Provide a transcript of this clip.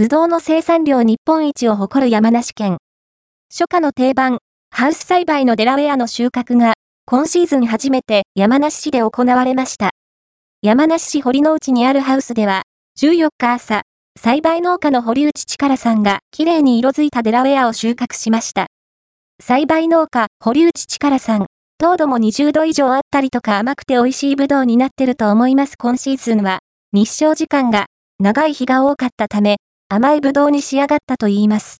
ぶどうの生産量日本一を誇る山梨県。初夏の定番、ハウス栽培のデラウェアの収穫が、今シーズン初めて山梨市で行われました。山梨市堀之内にあるハウスでは、14日朝、栽培農家の堀内力さんが綺麗に色づいたデラウェアを収穫しました。栽培農家、堀内力さん、糖度も20度以上あったりとか甘くて美味しいぶどうになってると思います今シーズンは、日照時間が長い日が多かったため、甘いぶどうに仕上がったと言います。